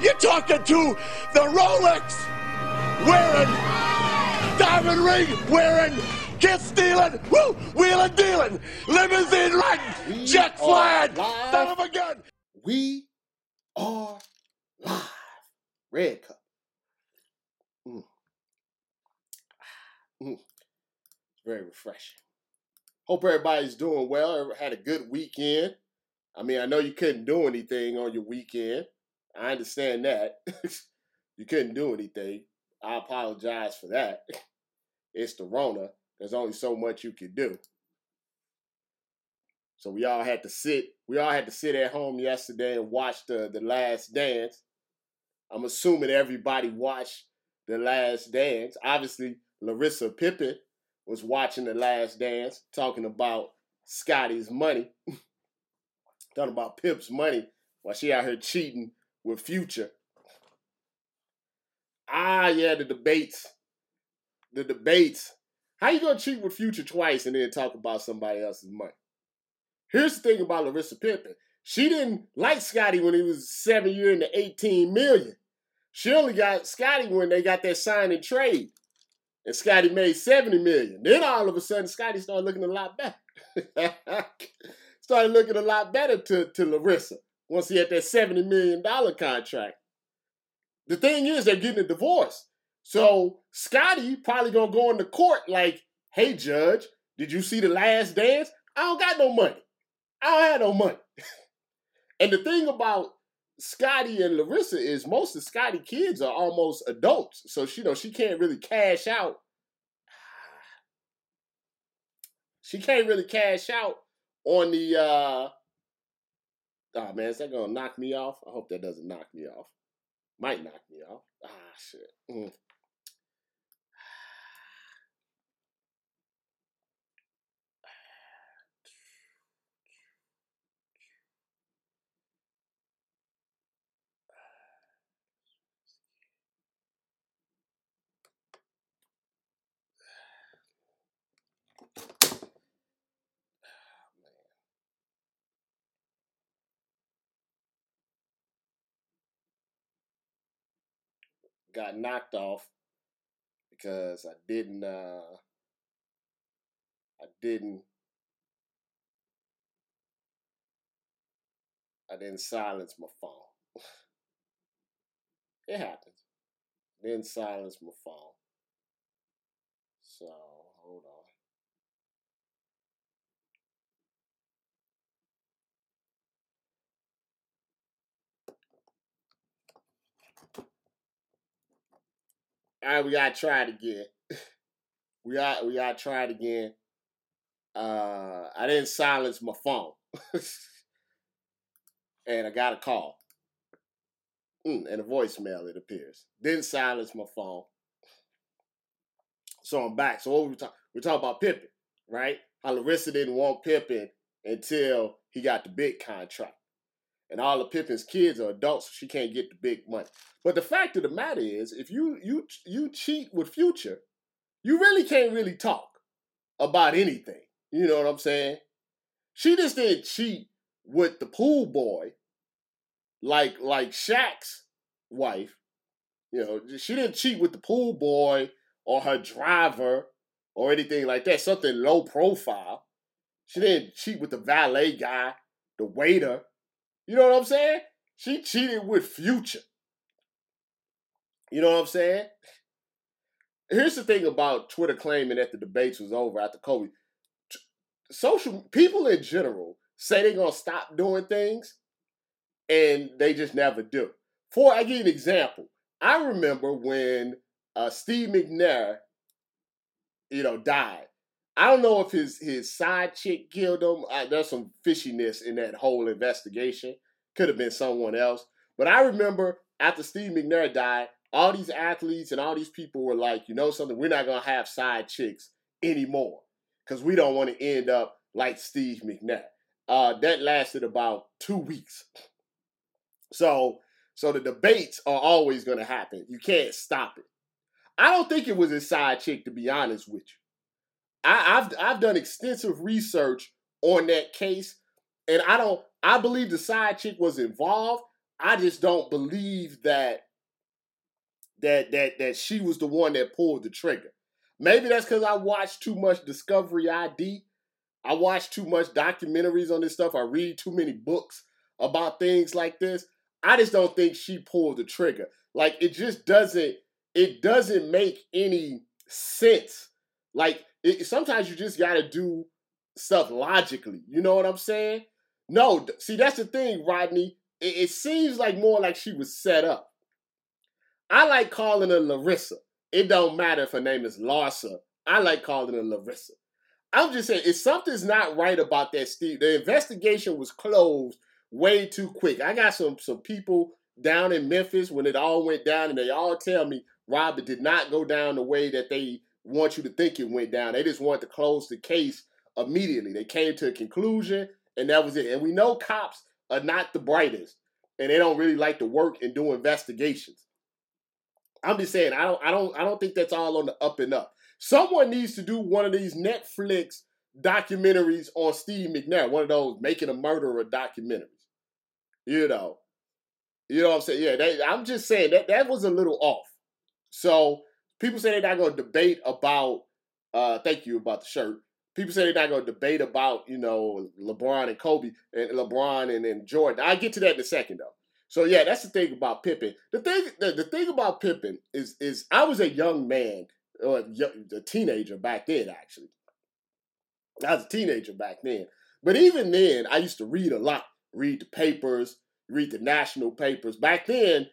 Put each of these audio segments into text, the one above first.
You're talking to the Rolex wearing, diamond ring wearing, kiss stealing, woo, wheeling dealing, limousine riding, jet flying, son of a gun. We are live. Red cup. Mm. Mm. Very refreshing. Hope everybody's doing well. Had a good weekend. I mean, I know you couldn't do anything on your weekend. I understand that. you couldn't do anything. I apologize for that. It's the Rona. There's only so much you can do. So we all had to sit. We all had to sit at home yesterday and watch the the Last Dance. I'm assuming everybody watched the Last Dance. Obviously, Larissa Pippen was watching the Last Dance, talking about Scotty's money, talking about Pip's money while she out here cheating with Future. Ah, yeah, the debates. The debates. How you gonna cheat with Future twice and then talk about somebody else's money? Here's the thing about Larissa Pippen. She didn't like Scotty when he was seven year into 18 million. She only got Scotty when they got that sign and trade. And Scotty made 70 million. Then all of a sudden, Scotty started looking a lot better. started looking a lot better to, to Larissa once he had that $70 million contract. The thing is, they're getting a divorce. So Scotty probably gonna go into court like, hey judge, did you see the last dance? I don't got no money. I don't have no money. and the thing about Scotty and Larissa is most of Scotty kids are almost adults. So she you know she can't really cash out. She can't really cash out on the uh Oh man, is that gonna knock me off? I hope that doesn't knock me off. Might knock me off. Ah shit. Mm. Got knocked off because I didn't uh I didn't I didn't silence my phone. it happens. Didn't silence my phone. So hold on. All right, we gotta try it again. we got we gotta try it again. Uh, I didn't silence my phone, and I got a call mm, and a voicemail. It appears didn't silence my phone, so I'm back. So what we talk? We talk about Pippen, right? How Larissa didn't want Pippen until he got the big contract and all of Pippen's kids are adults, so she can't get the big money. But the fact of the matter is, if you you you cheat with Future, you really can't really talk about anything. You know what I'm saying? She just didn't cheat with the pool boy, like like Shaq's wife. You know, she didn't cheat with the pool boy or her driver or anything like that. Something low profile. She didn't cheat with the valet guy, the waiter you know what I'm saying? She cheated with Future. You know what I'm saying? Here's the thing about Twitter claiming that the debates was over after Kobe. Social people in general say they're gonna stop doing things, and they just never do. For I give you an example, I remember when uh, Steve McNair, you know, died. I don't know if his his side chick killed him. I, there's some fishiness in that whole investigation. Could have been someone else. But I remember after Steve McNair died, all these athletes and all these people were like, you know something, we're not gonna have side chicks anymore because we don't want to end up like Steve McNair. Uh, that lasted about two weeks. So, so the debates are always to happen. You can't stop it. I don't think it was a side chick, to be honest with you. I, have I've done extensive research on that case, and I don't. I believe the side chick was involved. I just don't believe that that that that she was the one that pulled the trigger. Maybe that's because I watched too much Discovery ID. I watch too much documentaries on this stuff. I read too many books about things like this. I just don't think she pulled the trigger. Like it just doesn't it doesn't make any sense. Like it, sometimes you just got to do stuff logically. You know what I'm saying? No, see that's the thing, Rodney. It, it seems like more like she was set up. I like calling her Larissa. It don't matter if her name is Larsa. I like calling her Larissa. I'm just saying, if something's not right about that, Steve, the investigation was closed way too quick. I got some some people down in Memphis when it all went down, and they all tell me, Robert did not go down the way that they want you to think it went down. They just wanted to close the case immediately. They came to a conclusion, and that was it. And we know cops are not the brightest, and they don't really like to work and do investigations. I'm just saying, I don't, I don't, I don't think that's all on the up and up. Someone needs to do one of these Netflix documentaries on Steve McNair, one of those making a murderer documentaries. You know, you know what I'm saying? Yeah, they, I'm just saying that that was a little off. So people say they're not going to debate about. Uh, thank you about the shirt. People say they're not going to debate about you know LeBron and Kobe and LeBron and, and Jordan. I get to that in a second though. So yeah, that's the thing about Pippen. The thing, the, the thing about Pippen is, is I was a young man, or a teenager back then. Actually, I was a teenager back then. But even then, I used to read a lot. Read the papers, read the national papers. Back then,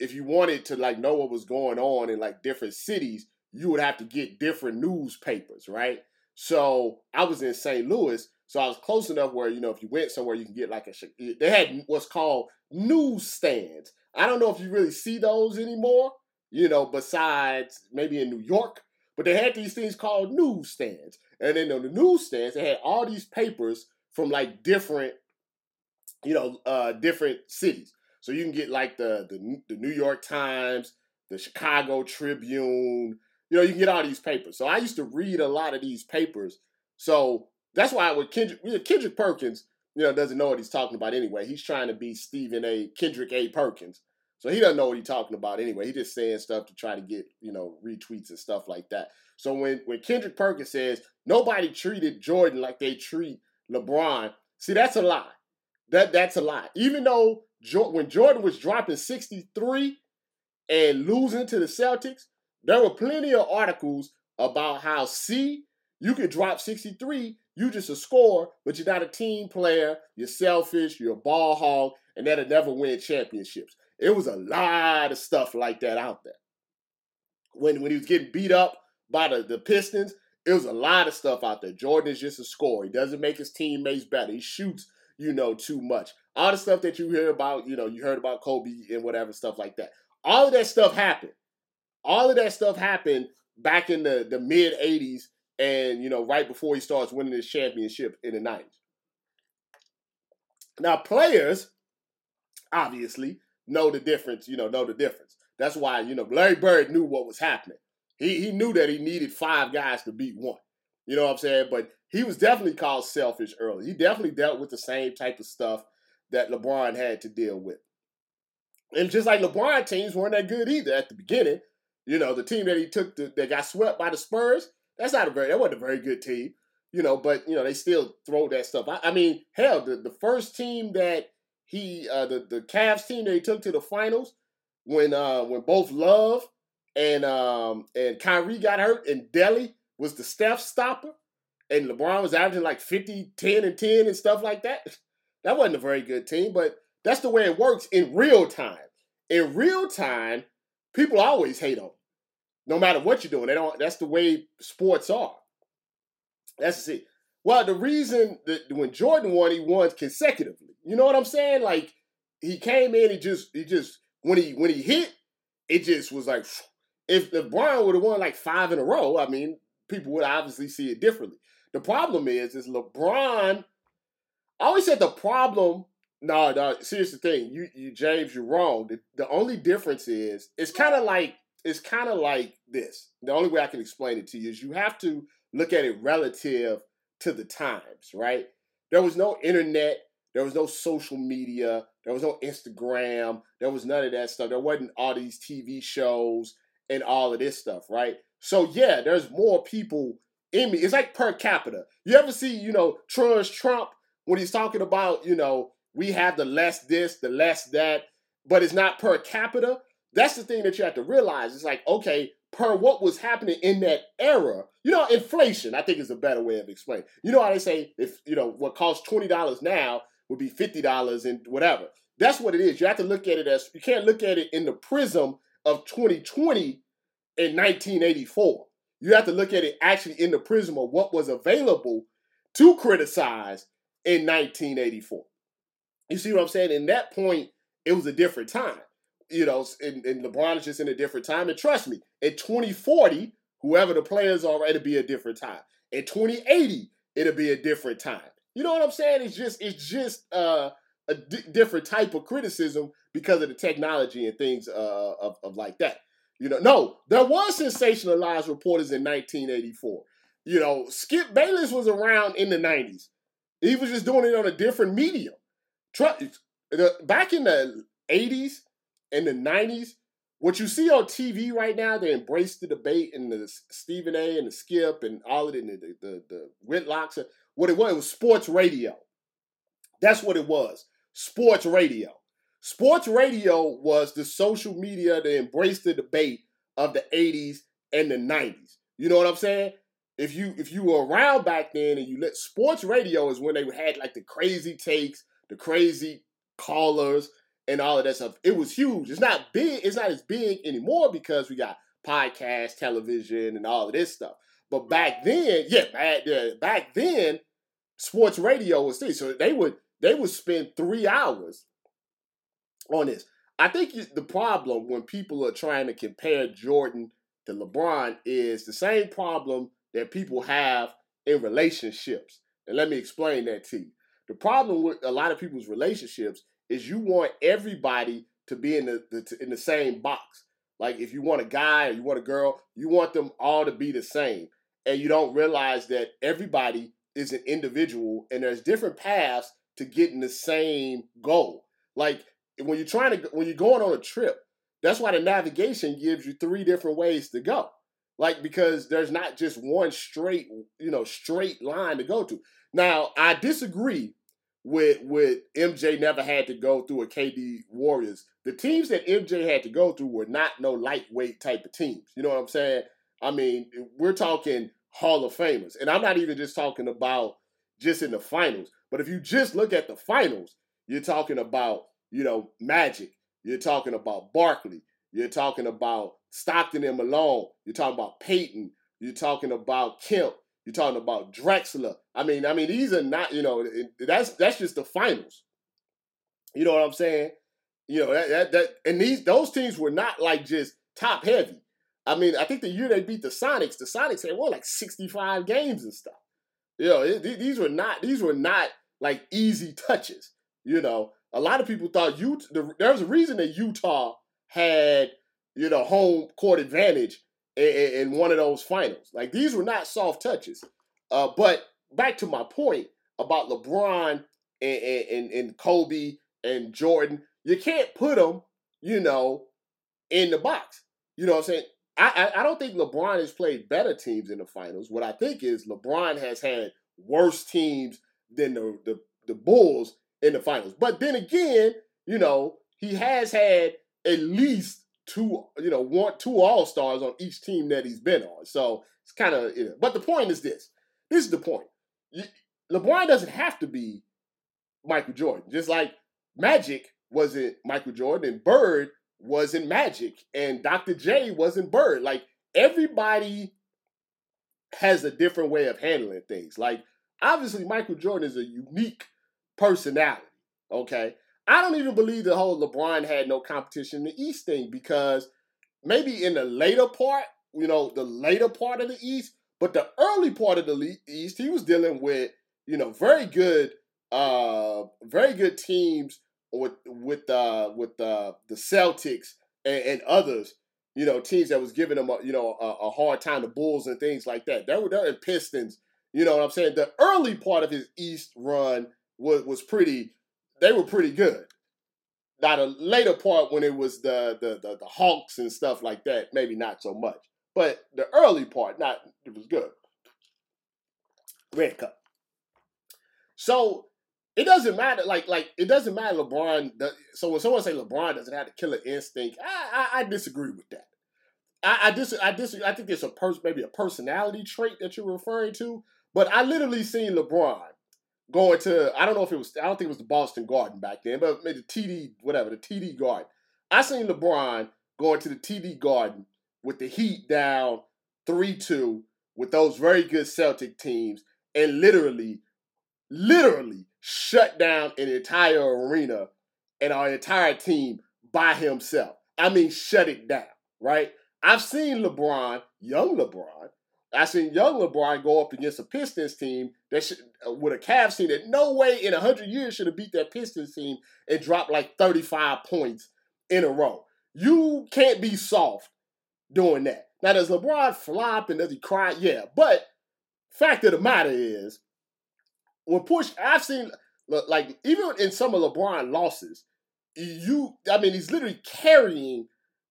if you wanted to like know what was going on in like different cities, you would have to get different newspapers, right? So I was in St. Louis, so I was close enough where you know if you went somewhere, you can get like a. They had what's called newsstands. I don't know if you really see those anymore. You know, besides maybe in New York, but they had these things called newsstands, and then on the newsstands they had all these papers from like different, you know, uh different cities. So you can get like the the, the New York Times, the Chicago Tribune. You know, you get all these papers. So I used to read a lot of these papers. So that's why with Kendrick, Kendrick Perkins, you know, doesn't know what he's talking about anyway. He's trying to be Stephen A. Kendrick A. Perkins. So he doesn't know what he's talking about anyway. He's just saying stuff to try to get, you know, retweets and stuff like that. So when, when Kendrick Perkins says nobody treated Jordan like they treat LeBron, see, that's a lie. That That's a lie. Even though when Jordan was dropping 63 and losing to the Celtics, there were plenty of articles about how, see, you could drop 63, you just a scorer, but you're not a team player, you're selfish, you're a ball hog, and that'll never win championships. It was a lot of stuff like that out there. When, when he was getting beat up by the, the Pistons, it was a lot of stuff out there. Jordan is just a scorer. He doesn't make his teammates better. He shoots, you know, too much. All the stuff that you hear about, you know, you heard about Kobe and whatever stuff like that. All of that stuff happened. All of that stuff happened back in the, the mid 80s and you know right before he starts winning his championship in the 90s. Now players obviously know the difference, you know, know the difference. That's why, you know, Larry Bird knew what was happening. He he knew that he needed five guys to beat one. You know what I'm saying? But he was definitely called selfish early. He definitely dealt with the same type of stuff that LeBron had to deal with. And just like LeBron teams weren't that good either at the beginning. You know, the team that he took to, that got swept by the Spurs, that's not a very that wasn't a very good team, you know. But you know they still throw that stuff. I, I mean, hell, the, the first team that he uh, the the Cavs team that he took to the finals when uh when both Love and um and Kyrie got hurt and Delly was the Steph stopper and LeBron was averaging like 50, 10, and 10 and stuff like that. That wasn't a very good team, but that's the way it works in real time. In real time, people always hate on no matter what you're doing. They don't. That's the way sports are. That's it. Well, the reason that when Jordan won, he won consecutively. You know what I'm saying? Like he came in, he just he just when he when he hit, it just was like if LeBron would have won like five in a row, I mean, people would obviously see it differently. The problem is, is LeBron. I always said the problem. No, no. Serious thing, you, you James, you're wrong. The, the only difference is it's kind of like it's kind of like this. The only way I can explain it to you is you have to look at it relative to the times, right? There was no internet, there was no social media, There was no Instagram. There was none of that stuff. There wasn't all these TV shows and all of this stuff, right? So yeah, there's more people in me. It's like per capita. You ever see, you know, Trump's Trump when he's talking about, you know, we have the less this, the less that, but it's not per capita. That's the thing that you have to realize. It's like, okay, per what was happening in that era, you know, inflation, I think is a better way of explaining. You know how they say if, you know, what costs $20 now would be $50 and whatever. That's what it is. You have to look at it as, you can't look at it in the prism of 2020 in 1984. You have to look at it actually in the prism of what was available to criticize in 1984. You see what I'm saying? In that point, it was a different time. You know, and, and LeBron is just in a different time. And trust me, in 2040, whoever the players are, it'll be a different time. In 2080, it'll be a different time. You know what I'm saying? It's just it's just uh, different type of criticism because of the technology and things uh, of, of like that. You know, no, there was sensationalized reporters in 1984. You know, Skip Bayless was around in the 90s. He was just doing it on a different medium. Back in the 80s and the 90s, what you see on TV right now, they embrace the debate and the Stephen A. and the Skip and all of it, and the, the, the Whitlocks. What it was, it was sports radio. That's what it was. Sports radio. Sports radio was the social media that embraced the debate of the 80s and the 90s. You know what I'm saying? If you if you were around back then and you let sports radio is when they had like the crazy takes, the crazy callers, and all of that stuff. It was huge. It's not big, it's not as big anymore because we got podcast, television, and all of this stuff. But back then, yeah, back, yeah, back then, sports radio was this. So they would they would spend three hours on this. I think the problem when people are trying to compare Jordan to LeBron is the same problem that people have in relationships. And let me explain that to you. The problem with a lot of people's relationships is you want everybody to be in the, the in the same box. Like if you want a guy or you want a girl, you want them all to be the same. And you don't realize that everybody is an individual and there's different paths to getting the same goal. Like when you're trying to when you're going on a trip, that's why the navigation gives you three different ways to go. Like because there's not just one straight, you know, straight line to go to. Now, I disagree with with MJ never had to go through a KD Warriors. The teams that MJ had to go through were not no lightweight type of teams. You know what I'm saying? I mean, we're talking Hall of Famers. And I'm not even just talking about just in the finals. But if you just look at the finals, you're talking about you know, Magic. You're talking about Barkley. You're talking about Stockton and Malone. You're talking about Payton. You're talking about Kemp. You're talking about Drexler. I mean, I mean, these are not, you know, that's that's just the finals. You know what I'm saying? You know that that, that and these those teams were not like just top heavy. I mean, I think the year they beat the Sonics, the Sonics had won like 65 games and stuff. You know, it, these were not these were not like easy touches. You know, a lot of people thought Utah. The, there was a reason that Utah had you know home court advantage in, in one of those finals. Like these were not soft touches. Uh, but back to my point about LeBron and, and, and Kobe and Jordan, you can't put them, you know, in the box. You know what I'm saying? I, I, I don't think LeBron has played better teams in the finals. What I think is LeBron has had worse teams than the, the, the Bulls in the finals. But then again, you know, he has had at least two, you know, one, two All Stars on each team that he's been on. So it's kind of, you know, but the point is this. This is the point. LeBron doesn't have to be Michael Jordan. Just like Magic wasn't Michael Jordan and Bird wasn't Magic and Dr. J wasn't Bird. Like everybody has a different way of handling things. Like obviously Michael Jordan is a unique personality. Okay. I don't even believe the whole LeBron had no competition in the East thing because maybe in the later part, you know, the later part of the East, but the early part of the East, he was dealing with, you know, very good, uh, very good teams with with uh with uh, the Celtics and, and others, you know, teams that was giving him, a, you know a, a hard time, the Bulls and things like that. They were there in Pistons, you know what I'm saying? The early part of his East run was was pretty. They were pretty good. Now the later part when it was the, the the the Hawks and stuff like that, maybe not so much. But the early part, not it was good. Red cup. So it doesn't matter. Like like it doesn't matter. LeBron. So when someone say LeBron doesn't have the killer instinct, I I, I disagree with that. I, I dis I dis I think it's a person maybe a personality trait that you're referring to. But I literally seen LeBron going to I don't know if it was I don't think it was the Boston Garden back then, but maybe the TD whatever the TD Garden. I seen LeBron going to the TD Garden with the Heat down three two with those very good Celtic teams and literally, literally shut down an entire arena and our entire team by himself. I mean, shut it down, right? I've seen LeBron, young LeBron, I seen young LeBron go up against a Pistons team that should, uh, with a Cavs team that no way in hundred years should have beat that Pistons team and dropped like thirty five points in a row. You can't be soft doing that. Now does LeBron flop and does he cry? Yeah, but fact of the matter is, when push, I've seen like even in some of LeBron losses, you I mean he's literally carrying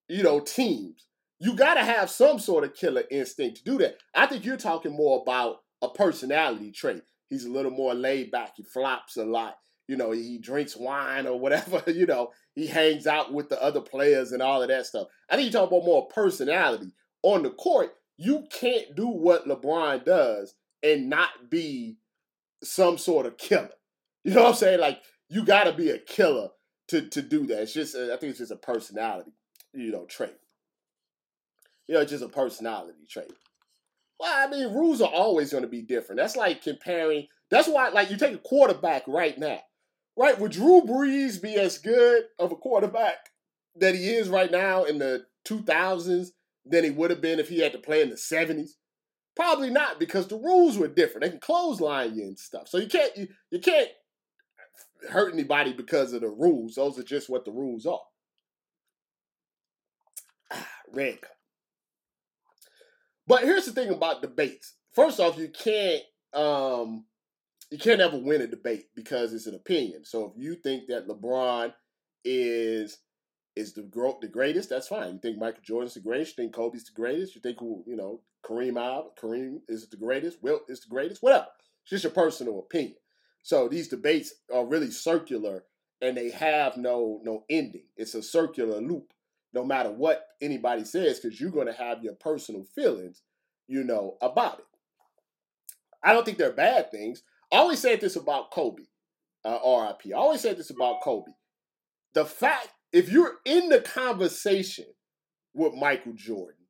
you know teams you got to have some sort of killer instinct to do that. I think you're talking more about a personality trait. He's a little more laid back. He flops a lot. You know, he drinks wine or whatever. You know, he hangs out with the other players and all of that stuff. I think you're talking about more personality. On the court, you can't do what LeBron does and not be some sort of killer. You know what I'm saying? Like, you got to be a killer to, to do that. It's just, I think it's just a personality, you know, trait. You know, just a personality trait. Well, I mean, rules are always going to be different. That's like comparing. That's why, like, you take a quarterback right now, right? Would Drew Brees be as good of a quarterback that he is right now in the 2000s than he would have been if he had to play in the 70s? Probably not, because the rules were different. They can clothesline you and stuff. So you can't you, you can't hurt anybody because of the rules. Those are just what the rules are. Ah, red but here's the thing about debates. First off, you can't um, you can't ever win a debate because it's an opinion. So if you think that LeBron is is the the greatest, that's fine. You think Michael Jordan's the greatest, you think Kobe's the greatest, you think you know, Kareem Ab, Kareem is the greatest, Wilt is the greatest, whatever. It's just your personal opinion. So these debates are really circular and they have no no ending. It's a circular loop no matter what anybody says, because you're going to have your personal feelings, you know, about it. I don't think they're bad things. I always said this about Kobe, uh, RIP. I always said this about Kobe. The fact, if you're in the conversation with Michael Jordan,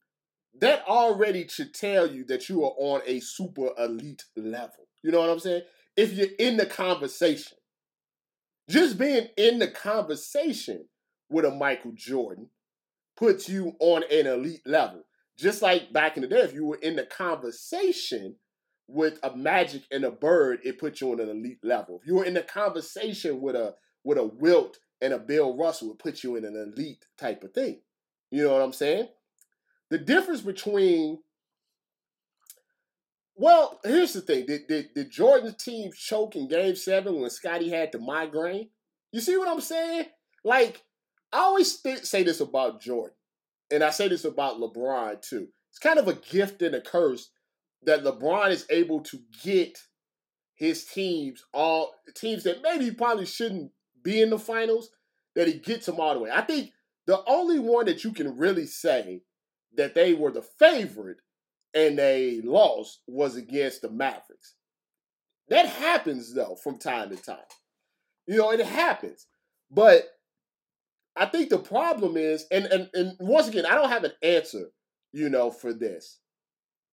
that already should tell you that you are on a super elite level. You know what I'm saying? If you're in the conversation, just being in the conversation with a Michael Jordan puts you on an elite level. Just like back in the day, if you were in the conversation with a Magic and a Bird, it puts you on an elite level. If you were in the conversation with a with a Wilt and a Bill Russell, it puts you in an elite type of thing. You know what I'm saying? The difference between well, here's the thing: did, did, did Jordan's team choke in Game Seven when Scotty had the migraine? You see what I'm saying? Like I always th- say this about Jordan, and I say this about LeBron too. It's kind of a gift and a curse that LeBron is able to get his teams all teams that maybe probably shouldn't be in the finals that he gets them all the way. I think the only one that you can really say that they were the favorite and they lost was against the Mavericks. That happens though from time to time. You know, it happens. But I think the problem is, and, and and once again, I don't have an answer, you know, for this.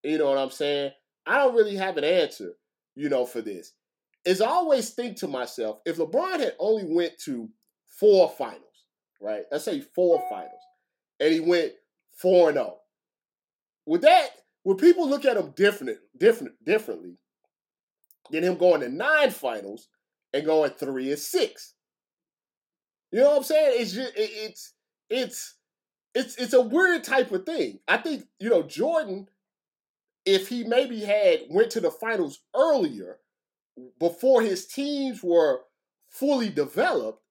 You know what I'm saying? I don't really have an answer, you know, for this. Is I always think to myself, if LeBron had only went to four finals, right? Let's say four finals, and he went four and zero. Oh, would that would people look at him different, different, differently than him going to nine finals and going three and six? You know what I'm saying? It's just it, it's it's it's it's a weird type of thing. I think you know Jordan, if he maybe had went to the finals earlier, before his teams were fully developed,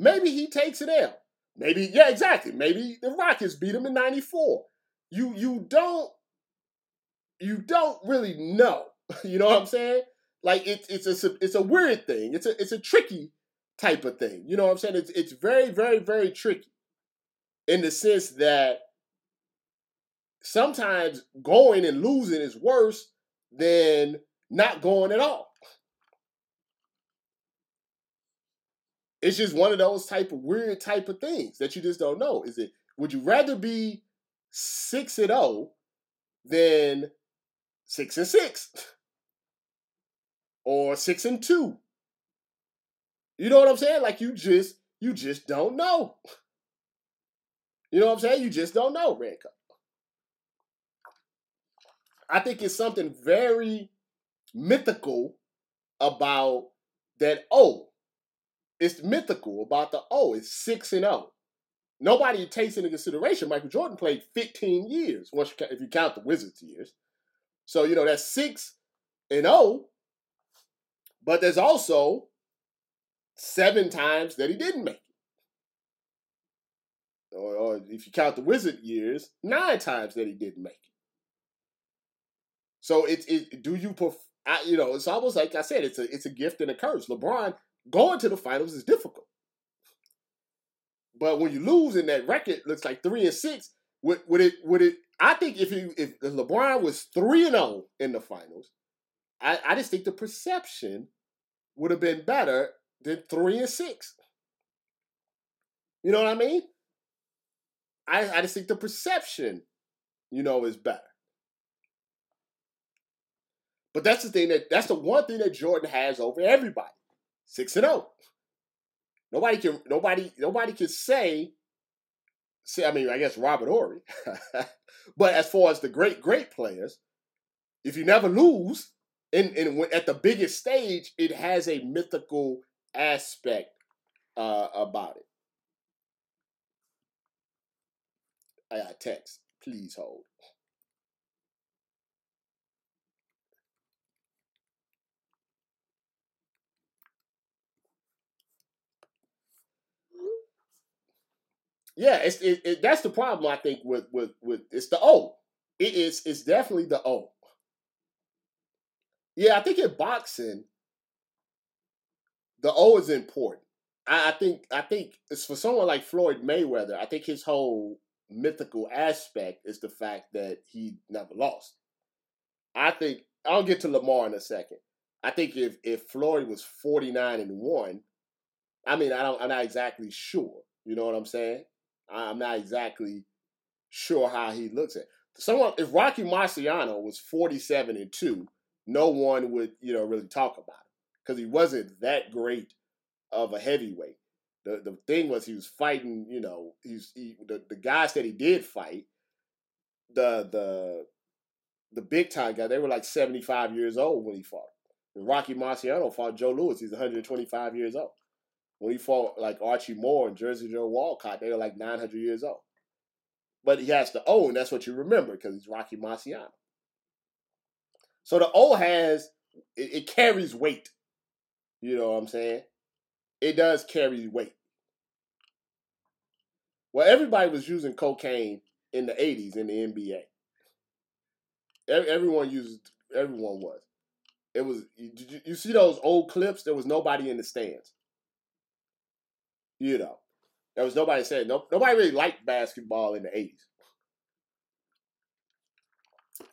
Maybe he takes it out. Maybe, yeah, exactly. Maybe the Rockets beat him in 94. You you don't you don't really know. You know what I'm saying? Like it's it's a it's a weird thing. It's a it's a tricky type of thing. You know what I'm saying? It's it's very very very tricky in the sense that sometimes going and losing is worse than not going at all. It's just one of those type of weird type of things that you just don't know. Is it would you rather be six and oh than six and six or six and two? You know what I'm saying? Like you just you just don't know. You know what I'm saying? You just don't know, Red Cup. I think it's something very mythical about that O. It's mythical about the O. It's 6 and 0. Nobody takes into consideration Michael Jordan played 15 years, once you, if you count the Wizards years. So, you know, that's 6 and 0. But there's also seven times that he didn't make it. Or, or if you count the Wizard years, nine times that he didn't make it. So it's it. Do you pref- I, you know? It's almost like I said. It's a it's a gift and a curse. LeBron going to the finals is difficult, but when you lose and that record looks like three and six, would would it would it? I think if you if LeBron was three and oh in the finals, I, I just think the perception would have been better than three and six. You know what I mean? I, I just think the perception, you know, is better. But that's the thing that that's the one thing that Jordan has over everybody. Six and zero. Oh. Nobody can nobody nobody can say. Say I mean I guess Robert Horry, but as far as the great great players, if you never lose, and and at the biggest stage, it has a mythical aspect uh, about it. I got text. Please hold. Yeah, it's it, it, that's the problem I think with with with it's the O. It is it's definitely the O. Yeah, I think in boxing, the O is important. I, I think I think it's for someone like Floyd Mayweather. I think his whole mythical aspect is the fact that he never lost. I think I'll get to Lamar in a second. I think if if Floyd was forty nine and one, I mean I don't I'm not exactly sure. You know what I'm saying? I'm not exactly sure how he looks at. Someone if Rocky Marciano was 47 and 2, no one would, you know, really talk about it because he wasn't that great of a heavyweight. The the thing was he was fighting, you know, he's he, the the guys that he did fight, the the the big time guy, they were like 75 years old when he fought. And Rocky Marciano fought Joe Louis, he's 125 years old. When he fought like Archie Moore and Jersey Joe Walcott, they were like 900 years old. But he has to own, that's what you remember, because he's Rocky Marciano. So the O has, it, it carries weight. You know what I'm saying? It does carry weight. Well, everybody was using cocaine in the 80s in the NBA. Everyone used, everyone was. It was, you, you see those old clips? There was nobody in the stands. You know, there was nobody saying no. Nobody really liked basketball in the eighties.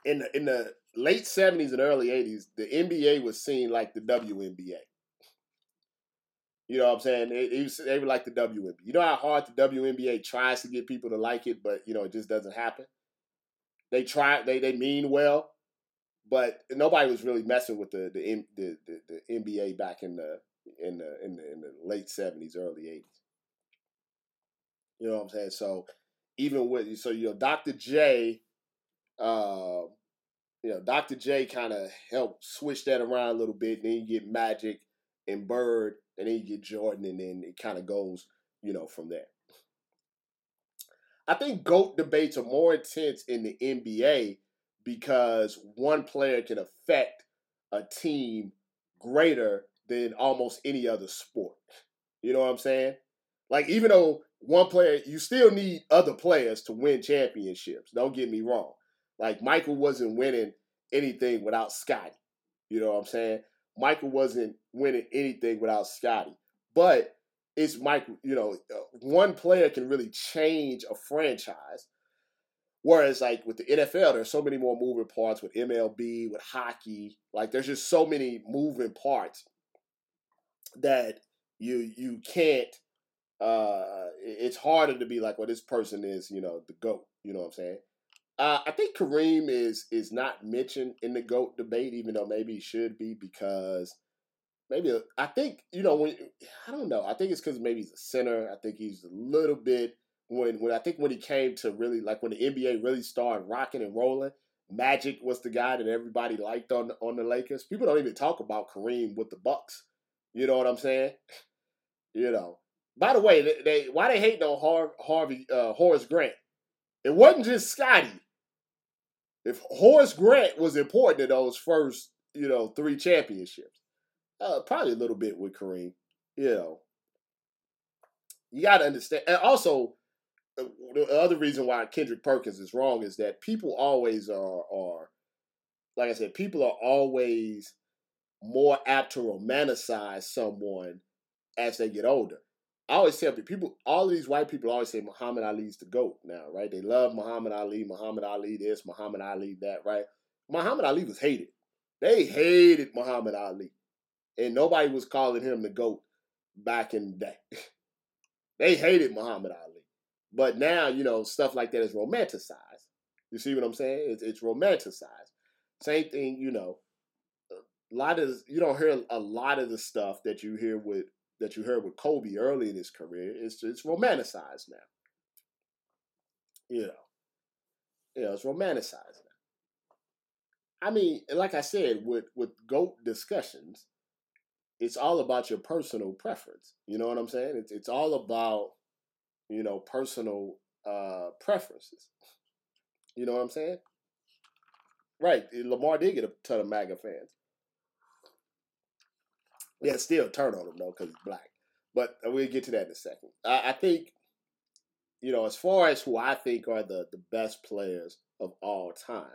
In the in the late seventies and early eighties, the NBA was seen like the WNBA. You know what I'm saying? They were like the WNBA. You know how hard the WNBA tries to get people to like it, but you know it just doesn't happen. They try, they they mean well, but nobody was really messing with the the the, the, the NBA back in the in the in the in the late seventies, early eighties. You know what I'm saying? So even with so you know Dr. J, uh, you know Dr. J kind of helped switch that around a little bit. Then you get Magic and Bird, and then you get Jordan, and then it kind of goes you know from there. I think GOAT debates are more intense in the NBA because one player can affect a team greater than almost any other sport. You know what I'm saying? Like even though one player, you still need other players to win championships. Don't get me wrong. Like Michael wasn't winning anything without Scottie. You know what I'm saying? Michael wasn't winning anything without Scotty. But it's Michael, you know, uh, one player can really change a franchise. Whereas, like with the NFL, there's so many more moving parts with MLB, with hockey. Like, there's just so many moving parts that you you can't. Uh, it's harder to be like, well, this person is, you know, the goat. You know what I'm saying? Uh, I think Kareem is is not mentioned in the goat debate, even though maybe he should be because maybe I think you know when I don't know. I think it's because maybe he's a center. I think he's a little bit when when I think when he came to really like when the NBA really started rocking and rolling. Magic was the guy that everybody liked on on the Lakers. People don't even talk about Kareem with the Bucks. You know what I'm saying? You know. By the way, they, they why they hating on Har, Harvey uh, Horace Grant? It wasn't just Scottie. If Horace Grant was important in those first, you know, three championships, uh, probably a little bit with Kareem. You know, you got to understand. And also, uh, the other reason why Kendrick Perkins is wrong is that people always are are like I said, people are always more apt to romanticize someone as they get older. I always tell people, all of these white people always say Muhammad Ali's the GOAT now, right? They love Muhammad Ali, Muhammad Ali this, Muhammad Ali that, right? Muhammad Ali was hated. They hated Muhammad Ali. And nobody was calling him the GOAT back in the day. they hated Muhammad Ali. But now, you know, stuff like that is romanticized. You see what I'm saying? It's, it's romanticized. Same thing, you know. A lot of you don't hear a lot of the stuff that you hear with that you heard with Kobe early in his career. It's it's romanticized now. You know, know, it's romanticized now. I mean, like I said, with with goat discussions, it's all about your personal preference. You know what I'm saying? It's it's all about you know personal uh preferences. You know what I'm saying? Right. Lamar did get a ton of MAGA fans. Yeah, still turn on him though because he's black. But we'll get to that in a second. I, I, think, you know, as far as who I think are the the best players of all time,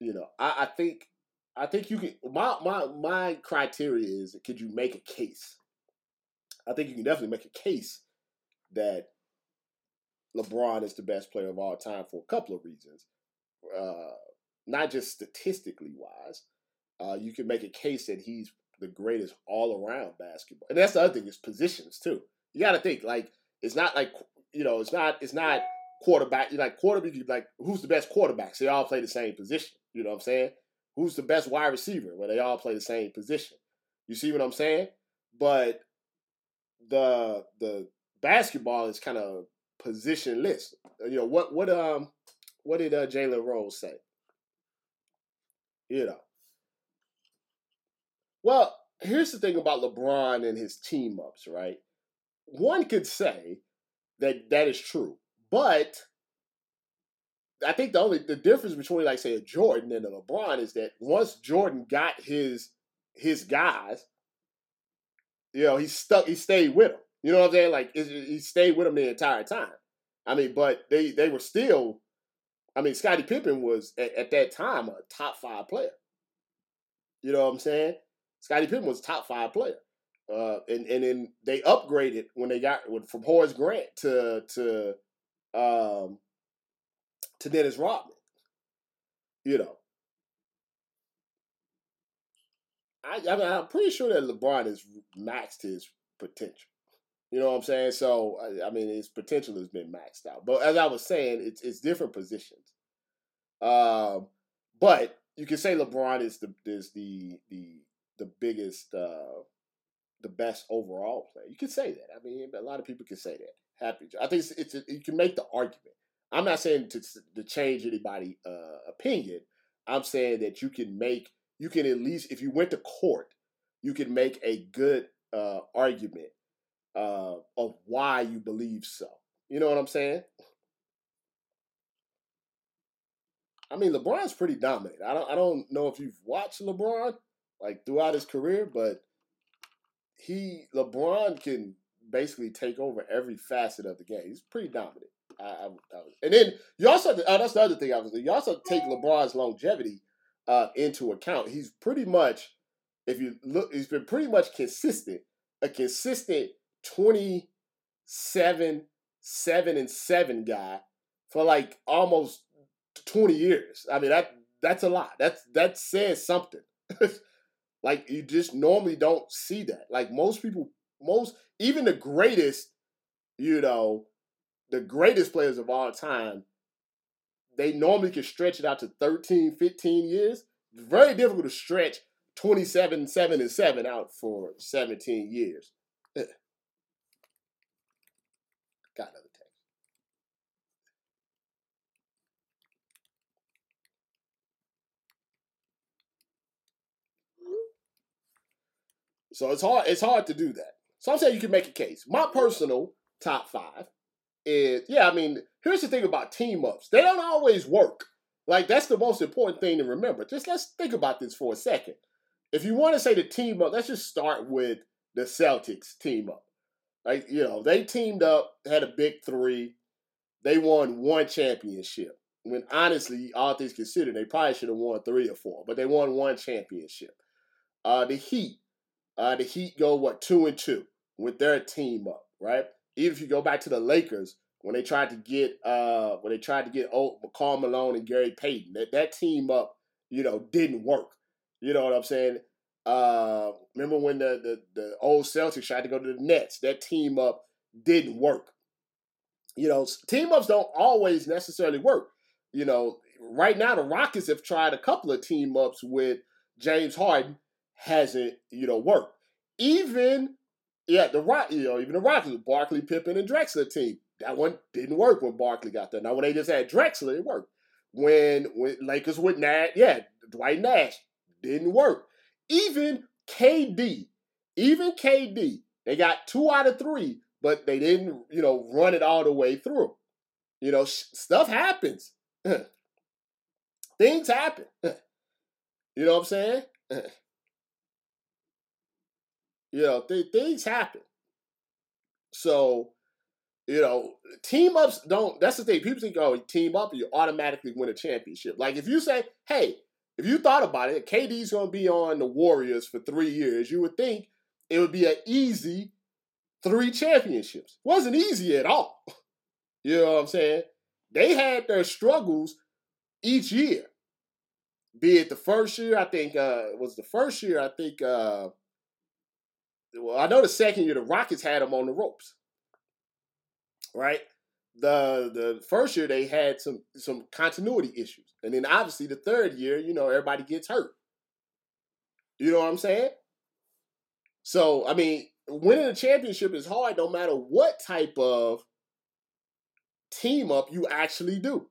you know, I, I think I think you can. My my my criteria is: could you make a case? I think you can definitely make a case that LeBron is the best player of all time for a couple of reasons. Uh, not just statistically wise, uh, you can make a case that he's the greatest all around basketball. And that's the other thing is positions too. You got to think like it's not like you know it's not it's not quarterback. You like quarterback. You like who's the best quarterback? they all play the same position. You know what I'm saying? Who's the best wide receiver? Where they all play the same position. You see what I'm saying? But the the basketball is kind of positionless. You know what what um what did uh, Jalen Rose say? You know, well, here's the thing about LeBron and his team ups, right? One could say that that is true, but I think the only the difference between like say a Jordan and a LeBron is that once Jordan got his his guys, you know, he stuck, he stayed with them. You know what I'm saying? Like he stayed with them the entire time. I mean, but they they were still. I mean, Scottie Pippen was at, at that time a top five player. You know what I'm saying? Scottie Pippen was top five player. Uh, and and then they upgraded when they got from Horace Grant to to um, to Dennis Rodman. You know, I, I mean, I'm pretty sure that LeBron has maxed his potential. You know what I'm saying? So I, I, mean, his potential has been maxed out. But as I was saying, it's it's different positions. Um, but you can say LeBron is the is the the the biggest, uh, the best overall player. You can say that. I mean, a lot of people can say that. Happy. I think it's, it's a, you can make the argument. I'm not saying to to change anybody' uh, opinion. I'm saying that you can make you can at least if you went to court, you can make a good uh, argument uh, of why you believe so. You know what I'm saying? I mean, LeBron's pretty dominant. I don't I don't know if you've watched LeBron, like throughout his career, but he LeBron can basically take over every facet of the game. He's pretty dominant. I, I, I, and then you also uh, that's the other thing I was. You also take LeBron's longevity uh, into account. He's pretty much, if you look, he's been pretty much consistent, a consistent twenty seven, seven and seven guy for like almost twenty years. I mean that that's a lot. That's that says something. like you just normally don't see that. Like most people, most even the greatest, you know, the greatest players of all time, they normally can stretch it out to 13, 15 years. Very difficult to stretch 27, 7, and 7 out for 17 years. Got text. So it's hard. It's hard to do that. So I'm saying you can make a case. My personal top five is yeah. I mean, here's the thing about team ups. They don't always work. Like that's the most important thing to remember. Just let's think about this for a second. If you want to say the team up, let's just start with the Celtics team up. Like you know, they teamed up, had a big three. They won one championship. When honestly, all things considered, they probably should have won three or four, but they won one championship. Uh, the Heat, uh, the Heat go what two and two with their team up, right? Even if you go back to the Lakers when they tried to get uh when they tried to get old Karl Malone and Gary Payton, that, that team up, you know, didn't work. You know what I'm saying? Uh remember when the, the the old Celtics tried to go to the Nets, that team up didn't work. You know, team ups don't always necessarily work. You know, right now the Rockets have tried a couple of team ups with James Harden, hasn't, you know, worked. Even yeah, the Rock, you know, even the Rockets, Barkley, Pippen, and Drexler team. That one didn't work when Barkley got there. Now when they just had Drexler, it worked. When when Lakers with Nash, yeah, Dwight Nash didn't work. Even KD, even KD, they got two out of three, but they didn't, you know, run it all the way through. You know, stuff happens. Things happen. you know what I'm saying? You know, th- things happen. So, you know, team ups don't. That's the thing. People think, oh, team up, you automatically win a championship. Like if you say, hey, if you thought about it, KD's going to be on the Warriors for three years, you would think it would be an easy three championships. wasn't easy at all. You know what I'm saying? They had their struggles each year. Be it the first year, I think uh was the first year, I think uh well, I know the second year the Rockets had them on the ropes, right? The the first year they had some some continuity issues, and then obviously the third year, you know, everybody gets hurt. You know what I'm saying? So I mean, winning a championship is hard, no matter what type of team up you actually do.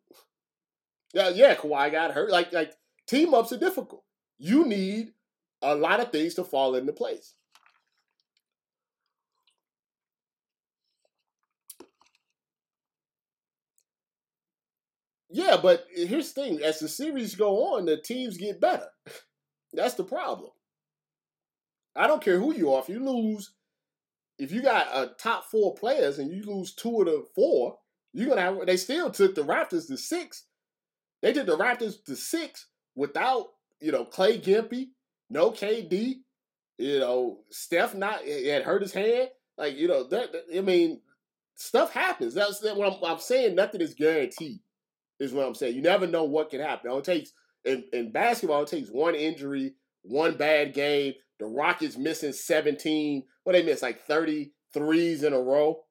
Yeah, yeah, Kawhi got hurt. Like like team ups are difficult. You need a lot of things to fall into place. Yeah, but here's the thing: as the series go on, the teams get better. That's the problem. I don't care who you are. If you lose, if you got a top four players and you lose two of the four, you're gonna have. They still took the Raptors to six. They took the Raptors to six without you know Clay Gimpy, no KD. You know Steph not had hurt his hand. Like you know that. I mean, stuff happens. That's that. What I'm, I'm saying. Nothing is guaranteed is what I'm saying. You never know what can happen. It takes in, in basketball, it takes one injury, one bad game. The Rockets missing 17. What they miss like 30 threes in a row.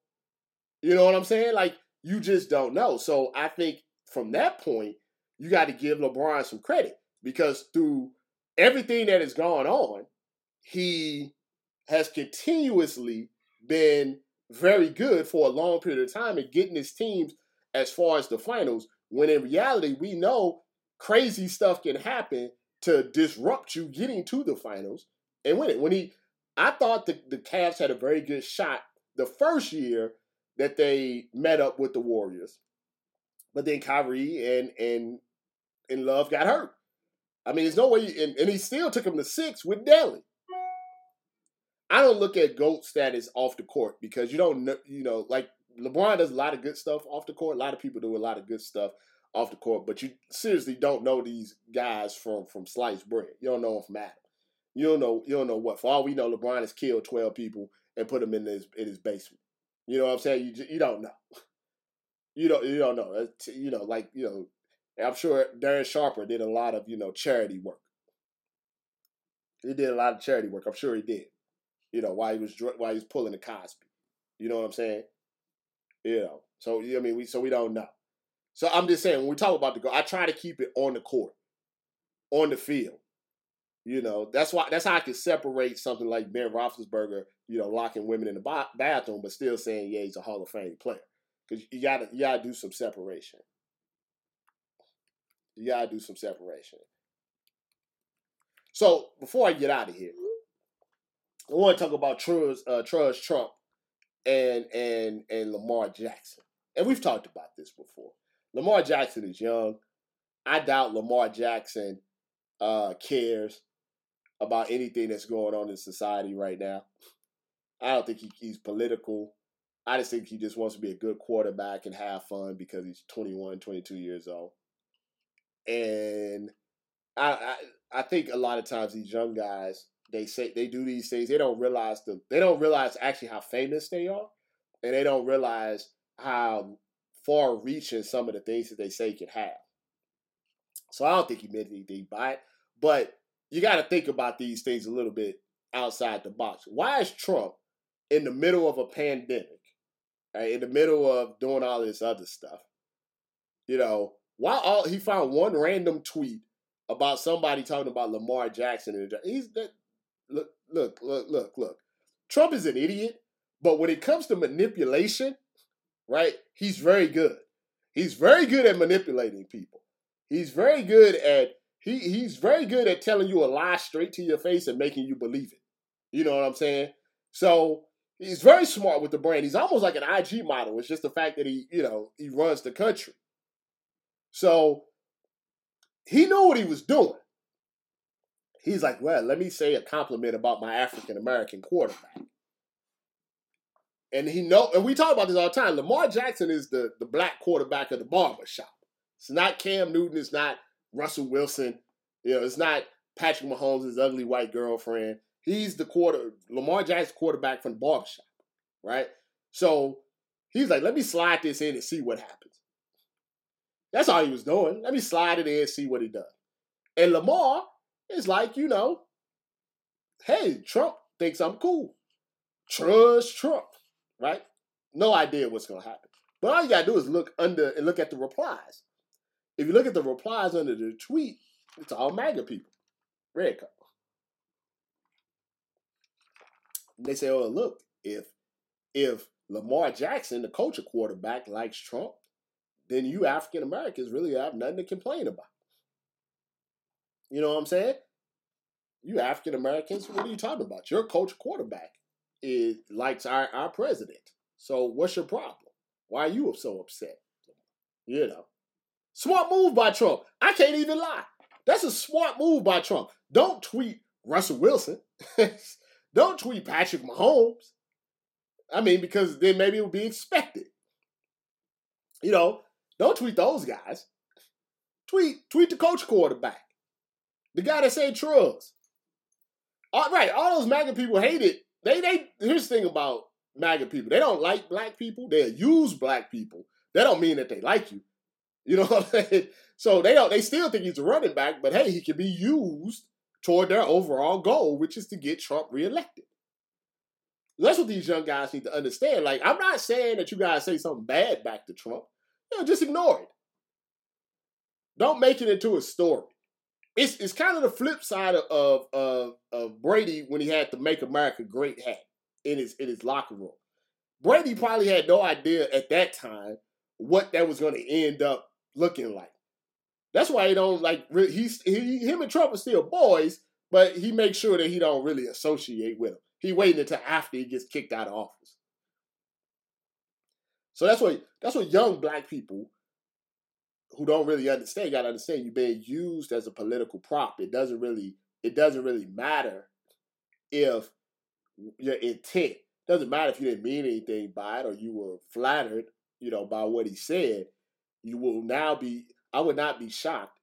You know what I'm saying? Like you just don't know. So I think from that point, you got to give LeBron some credit because through everything that has gone on, he has continuously been very good for a long period of time and getting his teams as far as the finals when in reality, we know crazy stuff can happen to disrupt you getting to the finals and win it. When he, I thought the, the Cavs had a very good shot the first year that they met up with the Warriors, but then Kyrie and and and Love got hurt. I mean, there's no way, you, and, and he still took him to six with Delly. I don't look at GOAT status off the court because you don't know, you know, like LeBron does a lot of good stuff off the court. A lot of people do a lot of good stuff off the court, but you seriously don't know these guys from from sliced bread. You don't know them from Adam. You don't know you don't know what. For all we know, LeBron has killed twelve people and put them in his in his basement. You know what I'm saying? You you don't know. You don't you don't know. You know, like you know, I'm sure Darren Sharper did a lot of you know charity work. He did a lot of charity work. I'm sure he did. You know, why he was while he was pulling the Cosby. You know what I'm saying? You know. So you know I mean, we so we don't know. So I'm just saying when we talk about the goal, I try to keep it on the court, on the field. You know, that's why that's how I can separate something like Ben Roethlisberger, you know, locking women in the bathroom, but still saying, yeah, he's a Hall of Fame player. Because you gotta you gotta do some separation. You gotta do some separation. So before I get out of here, I want to talk about Truz, uh, Truz Trump and and and Lamar Jackson. And we've talked about this before. Lamar Jackson is young. I doubt Lamar Jackson uh, cares about anything that's going on in society right now. I don't think he, he's political. I just think he just wants to be a good quarterback and have fun because he's 21, 22 years old. And I, I, I think a lot of times these young guys they say they do these things they don't realize the they don't realize actually how famous they are and they don't realize how far reaching some of the things that they say can have. So I don't think he meant anything by it. But you got to think about these things a little bit outside the box. Why is Trump in the middle of a pandemic, right, in the middle of doing all this other stuff? You know, why all he found one random tweet about somebody talking about Lamar Jackson and he's that look look look look look. Trump is an idiot, but when it comes to manipulation, right? He's very good. He's very good at manipulating people. He's very good at he he's very good at telling you a lie straight to your face and making you believe it. You know what I'm saying? So he's very smart with the brand. He's almost like an IG model. It's just the fact that he, you know, he runs the country. So he knew what he was doing. He's like, well, let me say a compliment about my African American quarterback. And he know, and we talk about this all the time. Lamar Jackson is the, the black quarterback of the barbershop. It's not Cam Newton, it's not Russell Wilson, you know, it's not Patrick Mahomes' his ugly white girlfriend. He's the quarter Lamar Jackson quarterback from the barbershop, right? So he's like, let me slide this in and see what happens. That's all he was doing. Let me slide it in and see what he does. And Lamar is like, you know, hey, Trump thinks I'm cool. Trust Trump right? No idea what's going to happen. But all you got to do is look under and look at the replies. If you look at the replies under the tweet, it's all MAGA people. Red. And they say, oh, look, if if Lamar Jackson, the of quarterback, likes Trump, then you African Americans really have nothing to complain about. You know what I'm saying? You African Americans, what are you talking about? Your coach quarterback is likes our, our president. So what's your problem? Why are you so upset? You know. Smart move by Trump. I can't even lie. That's a smart move by Trump. Don't tweet Russell Wilson. Don't tweet Patrick Mahomes. I mean, because then maybe it would be expected. You know, don't tweet those guys. Tweet tweet the coach quarterback. The guy that said Truz. All right, all those MAGA people hate it. they they here's the thing about MAGA people. They don't like black people. They use black people. That don't mean that they like you. You know what I'm saying? So they don't they still think he's a running back, but hey, he can be used toward their overall goal, which is to get Trump reelected. That's what these young guys need to understand. Like, I'm not saying that you guys say something bad back to Trump. You know, just ignore it. Don't make it into a story it's it's kind of the flip side of, of of Brady when he had the "Make America Great" hat in his in his locker room. Brady probably had no idea at that time what that was going to end up looking like. That's why he don't like he's he, him and Trump are still boys, but he makes sure that he don't really associate with him. He waiting until after he gets kicked out of office. So that's what that's what young black people who don't really understand, gotta understand you're being used as a political prop. It doesn't really it doesn't really matter if your intent. Doesn't matter if you didn't mean anything by it or you were flattered, you know, by what he said. You will now be. I would not be shocked.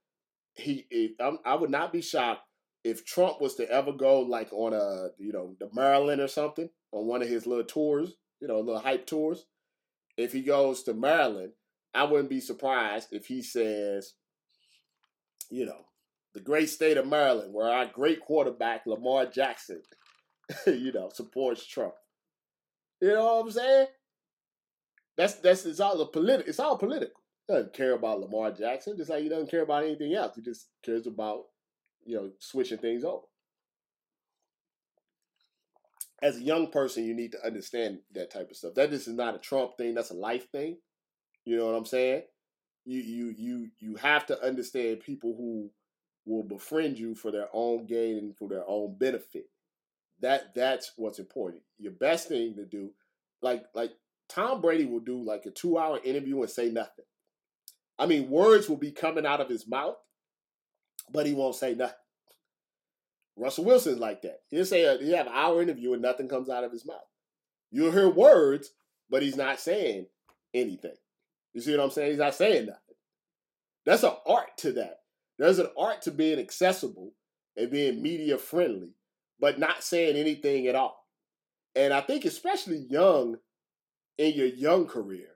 He, if, I would not be shocked if Trump was to ever go like on a, you know, the Maryland or something on one of his little tours, you know, little hype tours. If he goes to Maryland, I wouldn't be surprised if he says, you know, the great state of Maryland, where our great quarterback Lamar Jackson, you know, supports Trump. You know what I'm saying? That's that's it's all political. It's all political. He doesn't care about Lamar Jackson, just like he doesn't care about anything else. He just cares about you know switching things over. As a young person, you need to understand that type of stuff. That this is not a Trump thing. That's a life thing. You know what I'm saying? You you you you have to understand people who will befriend you for their own gain and for their own benefit. That that's what's important. Your best thing to do, like like Tom Brady will do like a two hour interview and say nothing. I mean, words will be coming out of his mouth, but he won't say nothing. Russell Wilson's like that. He'll say a, he have an hour interview and nothing comes out of his mouth. You'll hear words, but he's not saying anything. You see what I'm saying? He's not saying nothing. That's an art to that. There's an art to being accessible and being media friendly, but not saying anything at all. And I think, especially young in your young career,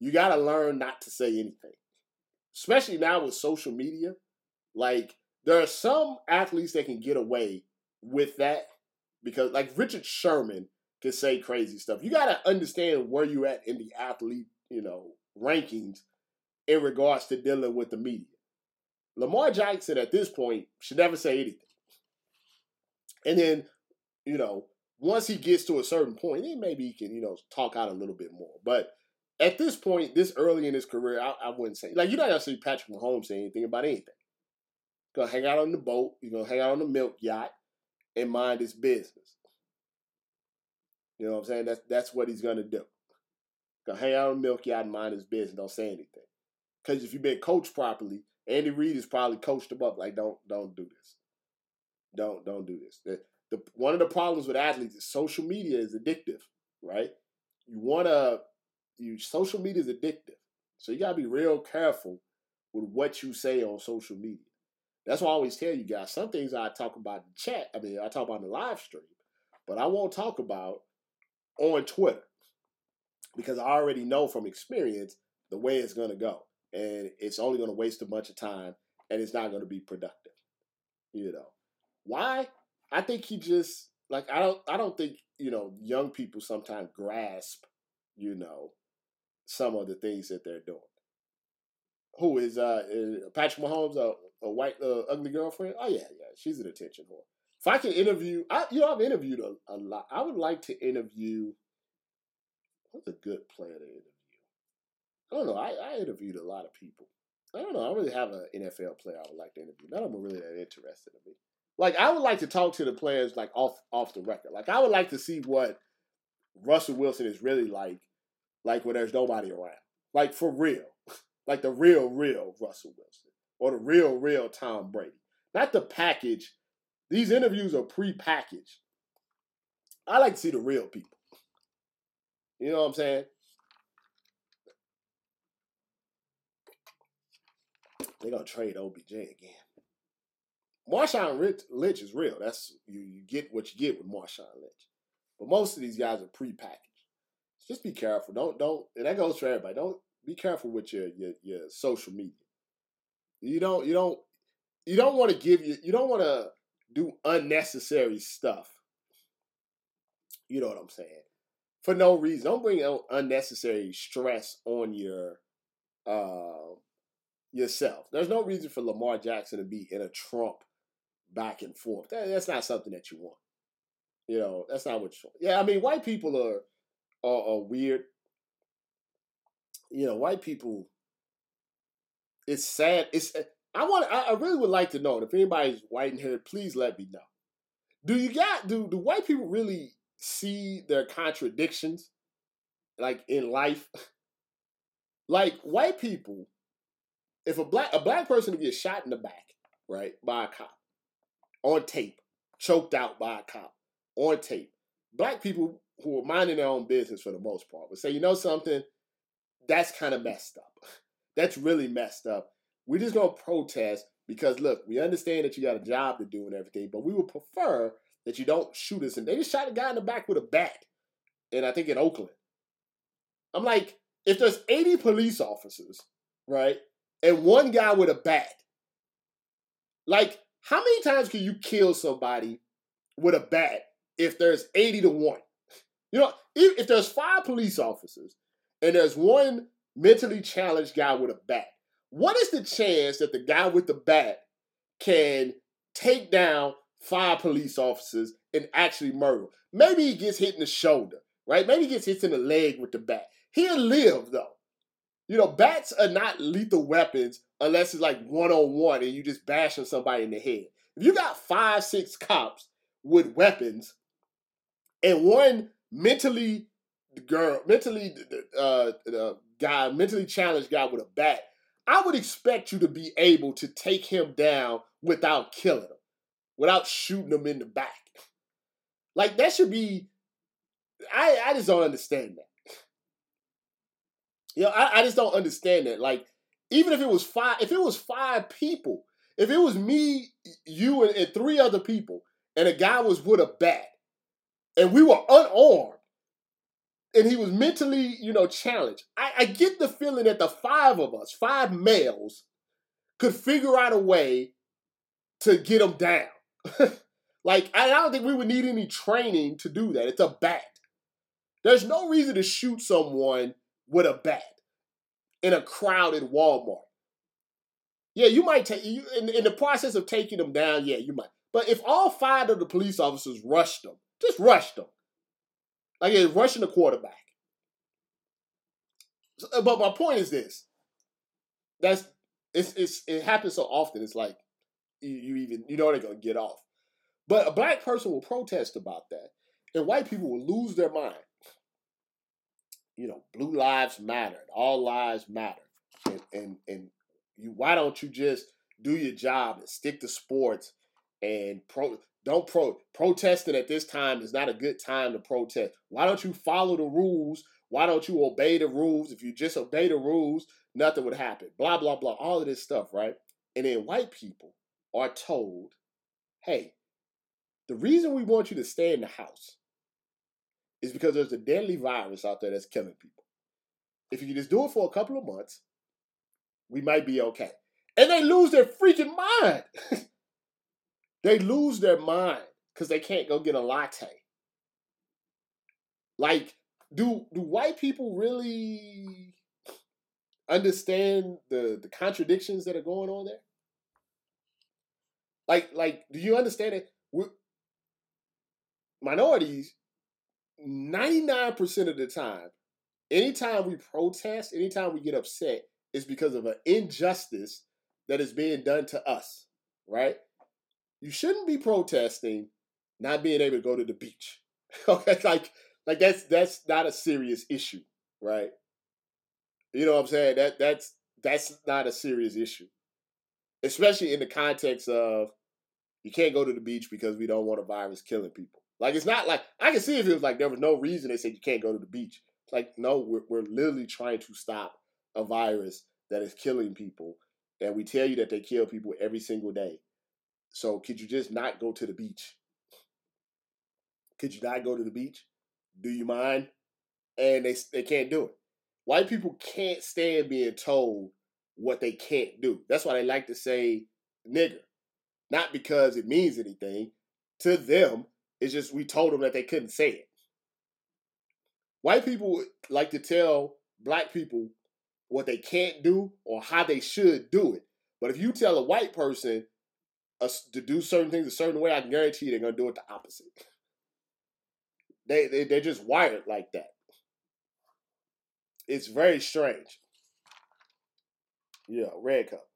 you got to learn not to say anything. Especially now with social media. Like, there are some athletes that can get away with that because, like, Richard Sherman can say crazy stuff. You got to understand where you're at in the athlete, you know, rankings in regards to dealing with the media. Lamar Jackson at this point should never say anything. And then, you know, once he gets to a certain point, then maybe he can, you know, talk out a little bit more. But at this point, this early in his career, I, I wouldn't say like you're not gonna see Patrick Mahomes say anything about anything. Gonna hang out on the boat, you're gonna hang out on the milk yacht and mind his business. You know what I'm saying? That's that's what he's gonna do. Gonna hang out on the milk yacht and mind his business, don't say anything. Because if you've been coached properly, Andy Reid has probably coached him up like, don't don't do this. Don't don't do this. The, the one of the problems with athletes is social media is addictive, right? You wanna you social media is addictive. So you gotta be real careful with what you say on social media. That's why I always tell you guys, some things I talk about in chat, I mean I talk about in the live stream, but I won't talk about on Twitter. Because I already know from experience the way it's gonna go and it's only going to waste a bunch of time and it's not going to be productive you know? Why? I think he just like i don't i don't think you know young people sometimes grasp you know some of the things that they're doing. Who is uh is patrick mahomes a, a white uh, ugly girlfriend? Oh yeah yeah she's an attention whore. If i can interview i you know i've interviewed a, a lot. I would like to interview what's a good player to interview I don't know. I, I interviewed a lot of people. I don't know. I don't really have an NFL player I would like to interview. None of them are really that interested in me. Like I would like to talk to the players like off off the record. Like I would like to see what Russell Wilson is really like, like when there's nobody around. Like for real. Like the real, real Russell Wilson. Or the real, real Tom Brady. Not the package. These interviews are pre-packaged. I like to see the real people. You know what I'm saying? They're gonna trade OBJ again. Marshawn Lynch is real. That's you, you get what you get with Marshawn Lynch. But most of these guys are pre-packaged. Just be careful. Don't don't and that goes for everybody. Don't be careful with your your, your social media. You don't you don't you don't want to give you you don't want to do unnecessary stuff. You know what I'm saying? For no reason. Don't bring unnecessary stress on your uh, yourself. There's no reason for Lamar Jackson to be in a Trump back and forth. That, that's not something that you want. You know, that's not what you want. Yeah, I mean, white people are, are, are weird. You know, white people. It's sad. It's I want. I, I really would like to know. If anybody's white in here, please let me know. Do you got do do white people really see their contradictions, like in life? like white people if a black a black person gets shot in the back, right, by a cop, on tape, choked out by a cop, on tape, black people who are minding their own business for the most part would say, you know something, that's kind of messed up. That's really messed up. We're just gonna protest because look, we understand that you got a job to do and everything, but we would prefer that you don't shoot us. And they just shot a guy in the back with a bat, and I think in Oakland. I'm like, if there's 80 police officers, right, and one guy with a bat, like, how many times can you kill somebody with a bat if there's 80 to 1? You know, if, if there's five police officers and there's one mentally challenged guy with a bat, what is the chance that the guy with the bat can take down five police officers and actually murder? Maybe he gets hit in the shoulder, right? Maybe he gets hit in the leg with the bat. He'll live though. You know, bats are not lethal weapons unless it's like one on one and you just bashing somebody in the head. If you got five, six cops with weapons and one mentally girl, mentally uh, guy, mentally challenged guy with a bat, I would expect you to be able to take him down without killing him, without shooting them in the back. Like that should be. I I just don't understand that. You know, I, I just don't understand that. Like, even if it was five, if it was five people, if it was me, you, and, and three other people, and a guy was with a bat, and we were unarmed, and he was mentally, you know, challenged. I, I get the feeling that the five of us, five males, could figure out a way to get him down. like, I don't think we would need any training to do that. It's a bat. There's no reason to shoot someone with a bat in a crowded Walmart. Yeah, you might take you in, in the process of taking them down. Yeah, you might. But if all five of the police officers rushed them, just rushed them, like rushing the quarterback. Uh, but my point is this: that's it's it's it happens so often. It's like you, even you know they're gonna get off. But a black person will protest about that, and white people will lose their mind you know, blue lives matter, all lives matter, and and and you. Why don't you just do your job and stick to sports and pro? Don't pro protesting at this time is not a good time to protest. Why don't you follow the rules? Why don't you obey the rules? If you just obey the rules, nothing would happen. Blah blah blah. All of this stuff, right? And then white people are told, "Hey, the reason we want you to stay in the house is because there's a deadly virus out there that's killing people. If you just do it for a couple of months, we might be okay. And they lose their freaking mind. they lose their mind because they can't go get a latte. Like, do do white people really understand the the contradictions that are going on there? Like, like, do you understand it? We're, minorities 99% of the time, anytime we protest, anytime we get upset, is because of an injustice that is being done to us, right? You shouldn't be protesting not being able to go to the beach. okay, like like that's that's not a serious issue, right? You know what I'm saying? That that's that's not a serious issue. Especially in the context of you can't go to the beach because we don't want a virus killing people. Like it's not like I can see if it was like there was no reason they said you can't go to the beach. It's like no, we're we're literally trying to stop a virus that is killing people, and we tell you that they kill people every single day. So could you just not go to the beach? Could you not go to the beach? Do you mind? And they they can't do it. White people can't stand being told what they can't do. That's why they like to say nigger. Not because it means anything. To them, it's just we told them that they couldn't say it. White people like to tell black people what they can't do or how they should do it. But if you tell a white person uh, to do certain things a certain way, I can guarantee you they're gonna do it the opposite. They, they they're just wired like that. It's very strange. Yeah, red cup.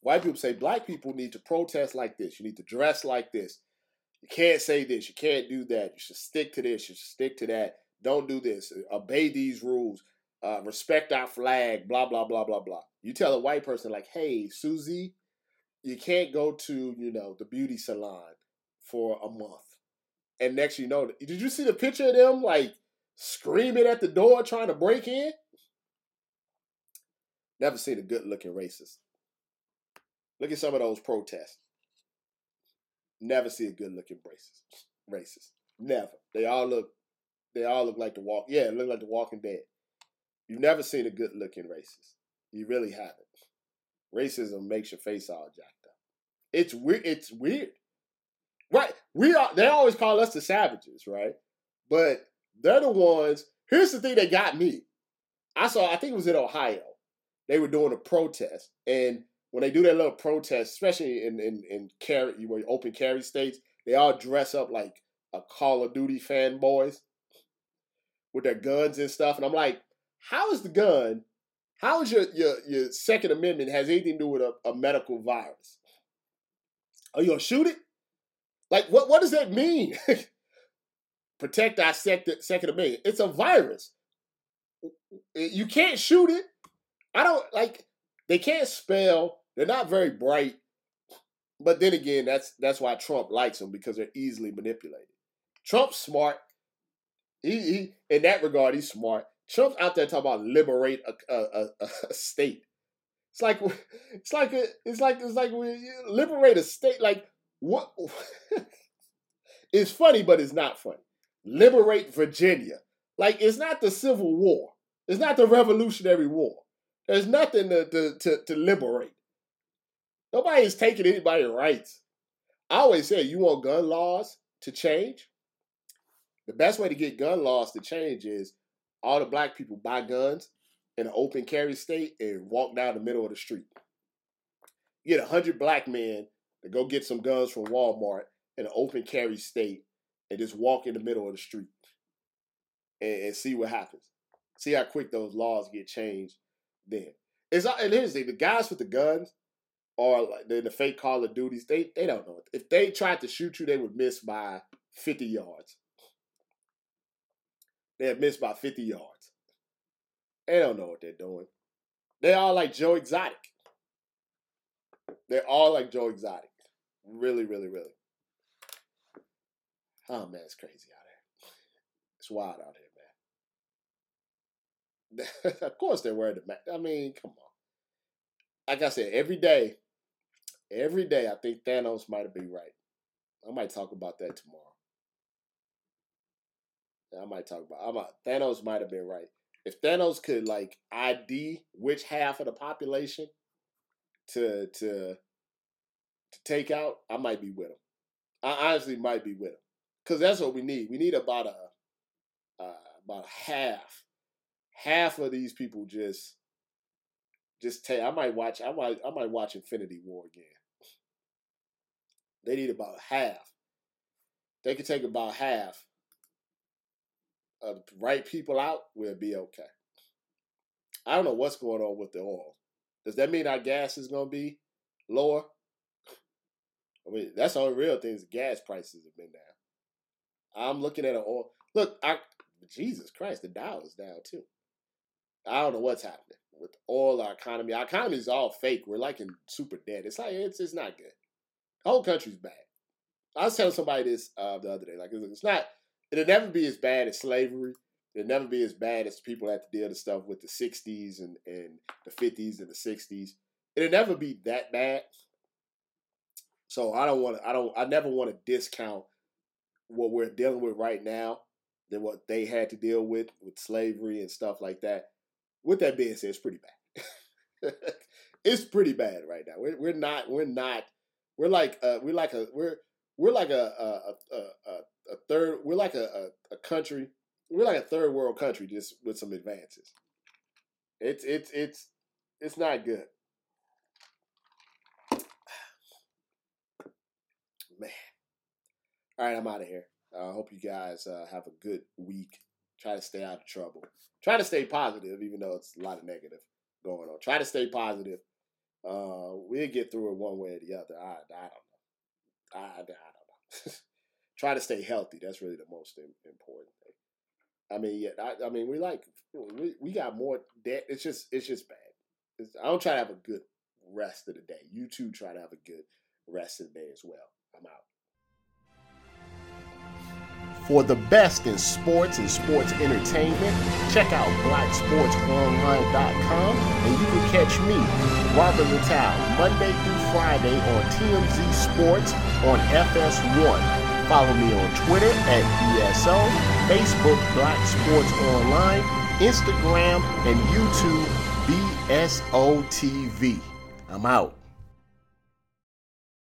White people say black people need to protest like this. You need to dress like this. You can't say this. You can't do that. You should stick to this. You should stick to that. Don't do this. Obey these rules. Uh, respect our flag. Blah blah blah blah blah. You tell a white person like, "Hey, Susie, you can't go to you know the beauty salon for a month. And next you know, did you see the picture of them like screaming at the door trying to break in? Never seen a good looking racist. Look at some of those protests. Never see a good looking racist. Racist. Never. They all look they all look like the walk yeah, look like the walking dead. You've never seen a good looking racist. You really haven't. Racism makes your face all jacked up. It's weird it's weird. Right. We are they always call us the savages, right? But they're the ones. Here's the thing that got me. I saw, I think it was in Ohio. They were doing a protest. And when they do that little protest, especially in in, in carry where open carry states, they all dress up like a Call of Duty fanboys with their guns and stuff. And I'm like, how is the gun? How is your your, your Second Amendment has anything to do with a, a medical virus? Are you gonna shoot it? Like, what, what does that mean? Protect our second, second amendment. It's a virus. You can't shoot it. I don't like. They can't spell. They're not very bright. But then again, that's that's why Trump likes them because they're easily manipulated. Trump's smart. He, he in that regard, he's smart. Trump's out there talking about liberate a, a, a, a state. It's like it's like a, it's like it's like we liberate a state. Like what? it's funny, but it's not funny. Liberate Virginia. Like it's not the Civil War. It's not the Revolutionary War. There's nothing to, to, to, to liberate. Nobody's taking anybody's rights. I always say, you want gun laws to change? The best way to get gun laws to change is all the black people buy guns in an open carry state and walk down the middle of the street. You get a hundred black men to go get some guns from Walmart in an open carry state and just walk in the middle of the street and, and see what happens. See how quick those laws get changed then. It's and here's the thing, the guys with the guns or like the, the fake Call of Duties, they they don't know. If they tried to shoot you, they would miss by 50 yards. They'd miss by 50 yards. They don't know what they're doing. They all like Joe Exotic. They're all like Joe Exotic. Really, really, really. Oh man, it's crazy out here. It's wild out here. of course they're wearing the mask. I mean, come on. Like I said, every day, every day, I think Thanos might have be right. I might talk about that tomorrow. I might talk about. I'm a, Thanos might have been right. If Thanos could like ID which half of the population to to to take out, I might be with him. I honestly might be with him because that's what we need. We need about a uh, about half, half of these people just just take. I might watch. I might. I might watch Infinity War again. They need about half. They could take about half of right people out. We'll be okay. I don't know what's going on with the oil. Does that mean our gas is going to be lower? I mean, that's the only real thing gas prices have been down. I'm looking at an oil. Look, I Jesus Christ, the is down too. I don't know what's happening with all our economy. Our economy is all fake. We're like in super debt. It's like it's it's not good. The whole country's bad. I was telling somebody this uh, the other day. Like it's not. It'll never be as bad as slavery. It'll never be as bad as people have to deal with stuff with the '60s and and the '50s and the '60s. It'll never be that bad. So I don't want to. I don't. I never want to discount what we're dealing with right now than what they had to deal with with slavery and stuff like that. With that being said, it's pretty bad. it's pretty bad right now. We're, we're not. We're not. We're like. Uh, we're like a. We're we're like a a, a, a, a third. We're like a, a, a country. We're like a third world country just with some advances. It's it's it's it's not good. Man. All right, I'm out of here. I uh, hope you guys uh, have a good week. Try to stay out of trouble. Try to stay positive, even though it's a lot of negative going on. Try to stay positive. Uh, we'll get through it one way or the other. I, I don't know. I, I don't know. Try to stay healthy. That's really the most important thing. I mean, yeah. I, I mean, we like we, we got more debt. It's just it's just bad. It's, I don't try to have a good rest of the day. You too try to have a good rest of the day as well. I'm out. For the best in sports and sports entertainment, check out blacksportsonline.com and you can catch me, Robert Littal, Monday through Friday on TMZ Sports on FS1. Follow me on Twitter at BSO, Facebook Black Sports Online, Instagram, and YouTube BSO TV. I'm out.